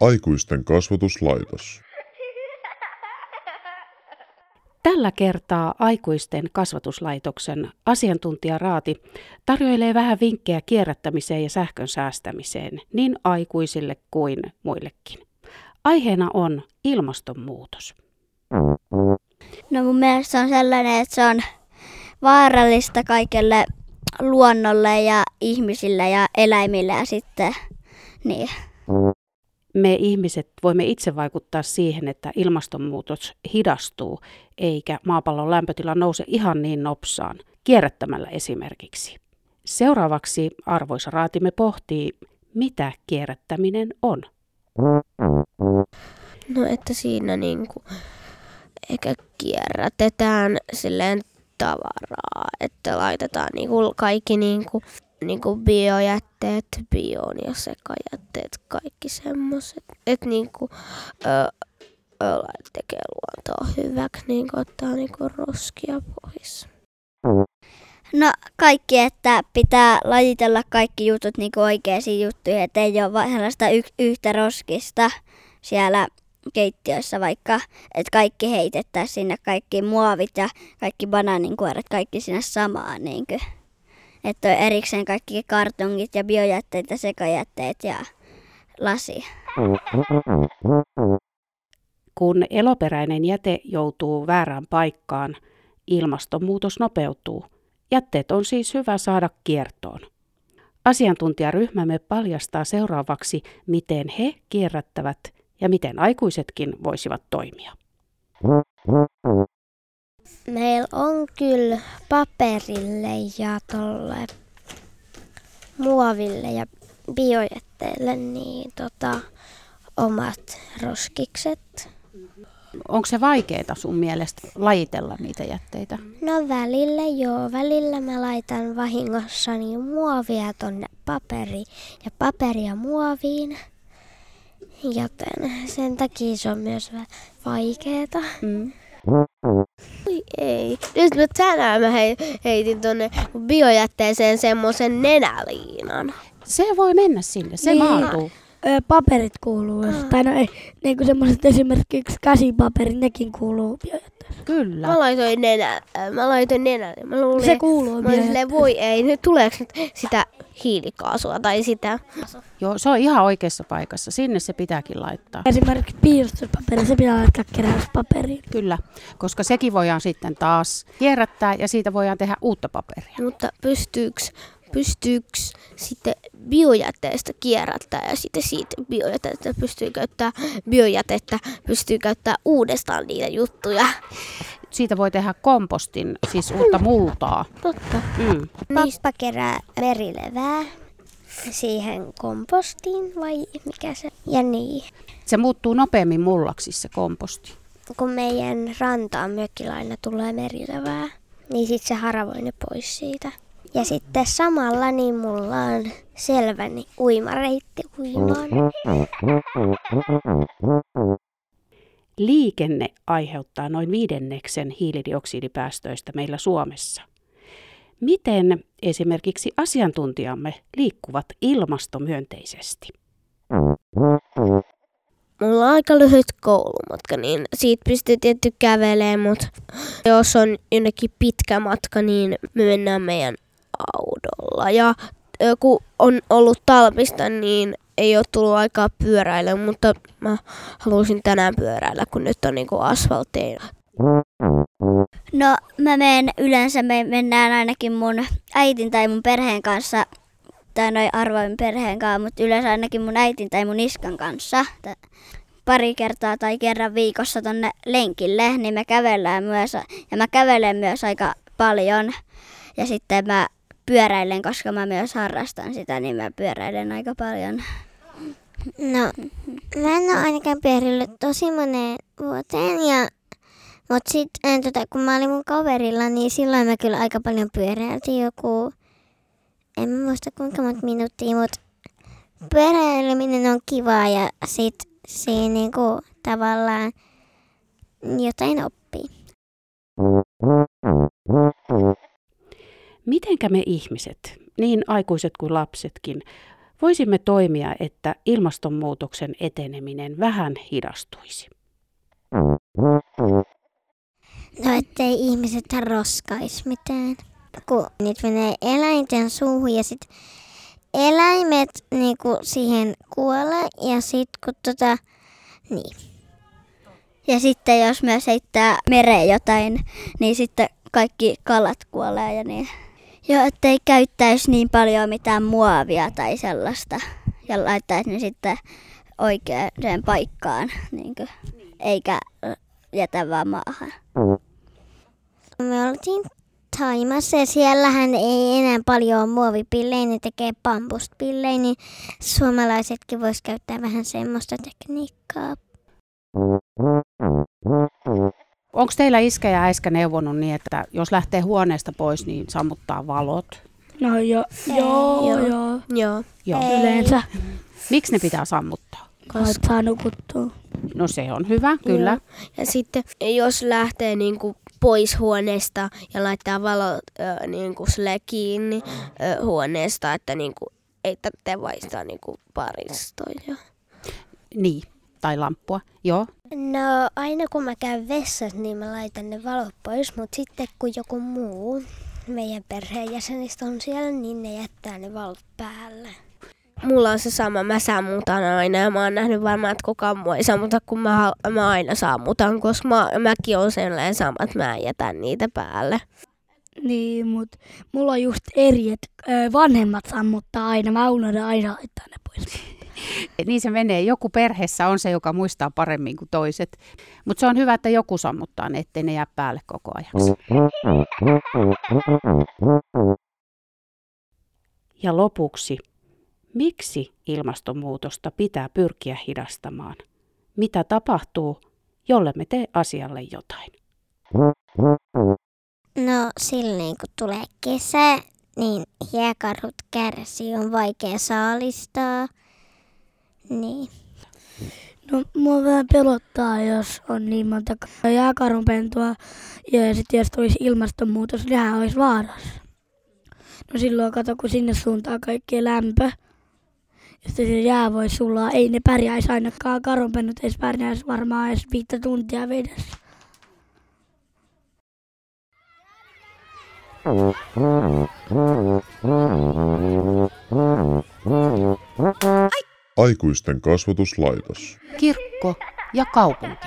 Aikuisten kasvatuslaitos. Tällä kertaa aikuisten kasvatuslaitoksen asiantuntijaraati tarjoilee vähän vinkkejä kierrättämiseen ja sähkön säästämiseen niin aikuisille kuin muillekin. Aiheena on ilmastonmuutos. No mun mielestä se on sellainen, että se on vaarallista kaikelle luonnolle ja ihmisille ja eläimille ja sitten niin. Me ihmiset voimme itse vaikuttaa siihen, että ilmastonmuutos hidastuu eikä maapallon lämpötila nouse ihan niin nopsaan, kierrättämällä esimerkiksi. Seuraavaksi arvoisa raatimme pohtii, mitä kierrättäminen on. No että siinä niinku eikä kierrätetään silleen tavaraa, että laitetaan niinku kaikki niinku, niinku biojätteet, bioon ja sekajätteet, kaikki semmoiset. Että niinku, ö, ö, tekee luontoa hyväksi, niinku ottaa niinku roskia pois. No kaikki, että pitää lajitella kaikki jutut niin oikeisiin juttuihin, että ei ole vain sellaista y- yhtä roskista siellä keittiössä vaikka, että kaikki heitettäisiin sinne, kaikki muovit ja kaikki banaaninkuoret, kaikki sinne samaan. Niin. Että on erikseen kaikki kartongit ja biojätteet ja sekajätteet ja lasi. Kun eloperäinen jäte joutuu väärään paikkaan, ilmastonmuutos nopeutuu. Jätteet on siis hyvä saada kiertoon. Asiantuntijaryhmämme paljastaa seuraavaksi, miten he kierrättävät ja miten aikuisetkin voisivat toimia. Meillä on kyllä paperille ja tolle muoville ja biojätteelle niin tota, omat roskikset. Onko se vaikeaa sun mielestä lajitella niitä jätteitä? No välillä joo, välillä mä laitan vahingossa niin muovia tonne paperi ja paperia muoviin. Joten sen takia se on myös vähän vaikeeta. Mm. Oi ei. Nyt mä tänään mä hei, heitin tonne biojätteeseen semmoisen nenäliinan. Se voi mennä sinne, se Niin. maatuu. Paperit kuuluu. Mm. Tai no ei, niin kuin semmoiset esimerkiksi käsipaperit, nekin kuuluu biojätteeseen. Kyllä. Mä laitoin nenä, mä laitoin nenä. Mä luulin, Se kuuluu Mä silleen, biojätteeseen. voi ei, nyt tuleeko nyt sitä hiilikaasua tai sitä. Joo, se on ihan oikeassa paikassa. Sinne se pitääkin laittaa. Esimerkiksi piirustuspaperi, se pitää laittaa keräyspaperiin. Kyllä, koska sekin voidaan sitten taas kierrättää ja siitä voidaan tehdä uutta paperia. Mutta pystyyks, pystyyks sitten biojätteestä kierrättää ja sitten siitä biojätettä pystyy käyttää biojätettä, pystyy käyttää uudestaan niitä juttuja. Siitä voi tehdä kompostin, siis uutta multaa. Totta. Mm. Pappa kerää merilevää siihen kompostiin vai mikä se? Ja niin. Se muuttuu nopeammin mullaksi se komposti. Kun meidän rantaan mökillä aina tulee merilevää, niin sitten se haravoi ne pois siitä. Ja sitten samalla niin mulla on selvä niin uimareitti uimaan. Liikenne aiheuttaa noin viidenneksen hiilidioksidipäästöistä meillä Suomessa. Miten esimerkiksi asiantuntijamme liikkuvat ilmastomyönteisesti? Mulla on aika lyhyt koulumatka, niin siitä pystyy tietty kävelemään, mutta jos on jonnekin pitkä matka, niin me mennään meidän autolla. Ja kun on ollut talvista, niin ei ole tullut aikaa pyöräillä, mutta mä haluaisin tänään pyöräillä, kun nyt on niinku asfaltteja. No mä menen yleensä, me mennään ainakin mun äitin tai mun perheen kanssa, tai noin arvoin perheen kanssa, mutta yleensä ainakin mun äitin tai mun iskan kanssa. Pari kertaa tai kerran viikossa tonne lenkille, niin me kävellään myös, ja mä kävelen myös aika paljon. Ja sitten mä pyöräilen, koska mä myös harrastan sitä, niin mä pyöräilen aika paljon. No, mä en ole ainakaan pyörillyt tosi moneen vuoteen. Ja, mutta sitten tota, kun mä olin mun kaverilla, niin silloin mä kyllä aika paljon pyöräiltiin joku, en mä muista kuinka monta minuuttia, mutta pyöräileminen on kivaa ja sit siinä niinku tavallaan jotain oppii. Mitenkä me ihmiset, niin aikuiset kuin lapsetkin, voisimme toimia, että ilmastonmuutoksen eteneminen vähän hidastuisi? No ettei ihmiset roskais mitään. Kun niitä menee eläinten suuhun ja sit eläimet niinku siihen kuolee ja sit kun tota, niin. Ja sitten jos myös heittää mereen jotain, niin sitten kaikki kalat kuolee ja niin. Joo, ettei käyttäisi niin paljon mitään muovia tai sellaista. Ja laittaisi ne sitten oikeaan paikkaan, niin kuin, eikä jätä vaan maahan. Me oltiin Taimassa ja siellähän ei enää paljon muovipillejä, ne tekee bambuspillejä, niin suomalaisetkin vois käyttää vähän semmoista tekniikkaa. Onko teillä iskä ja äiskä neuvonut niin, että jos lähtee huoneesta pois, niin sammuttaa valot? No jo, joo, joo, joo. Joo. Joo. Yleensä. Miksi ne pitää sammuttaa? Koska saa nukuttua. No se on hyvä, kyllä. Joo. Ja sitten jos lähtee niinku pois huoneesta ja laittaa valot ö, niinku sille kiinni ö, huoneesta, että niinku, ei tarvitse vaihtaa niinku paristoja. Niin, tai lamppua. Joo, No aina kun mä käyn vessassa, niin mä laitan ne valot pois, mutta sitten kun joku muu meidän perheenjäsenistä on siellä, niin ne jättää ne valot päälle. Mulla on se sama, mä sammutan aina ja mä oon nähnyt varmaan, että kukaan muu ei sammuta, kun mä, hal- mä aina sammutan, koska mä, mäkin on sellainen sama, että mä en jätä niitä päälle. Niin, mut mulla on just eri, että vanhemmat sammuttaa aina. Mä unohdan aina laittaa ne pois. niin se menee. Joku perheessä on se, joka muistaa paremmin kuin toiset. Mutta se on hyvä, että joku sammuttaa ne, ettei ne jää päälle koko ajaksi. Ja lopuksi, miksi ilmastonmuutosta pitää pyrkiä hidastamaan? Mitä tapahtuu, jolle me tee asialle jotain? No silleen kun tulee kesä, niin hiekarhut kärsii, on vaikea saalistaa. Niin. No, mua vähän pelottaa, jos on niin monta jääkarhunpentua ja sitten jos tulisi ilmastonmuutos, niin nehän olisi vaarassa. No silloin kato, kun sinne suuntaan kaikki lämpö. Sitten se jää voi sulaa. Ei ne pärjäisi ainakaan. Karhunpennut ei pärjäisi varmaan edes viittä tuntia vedessä. Aikuisten kasvatuslaitos. Kirkko ja kaupunki.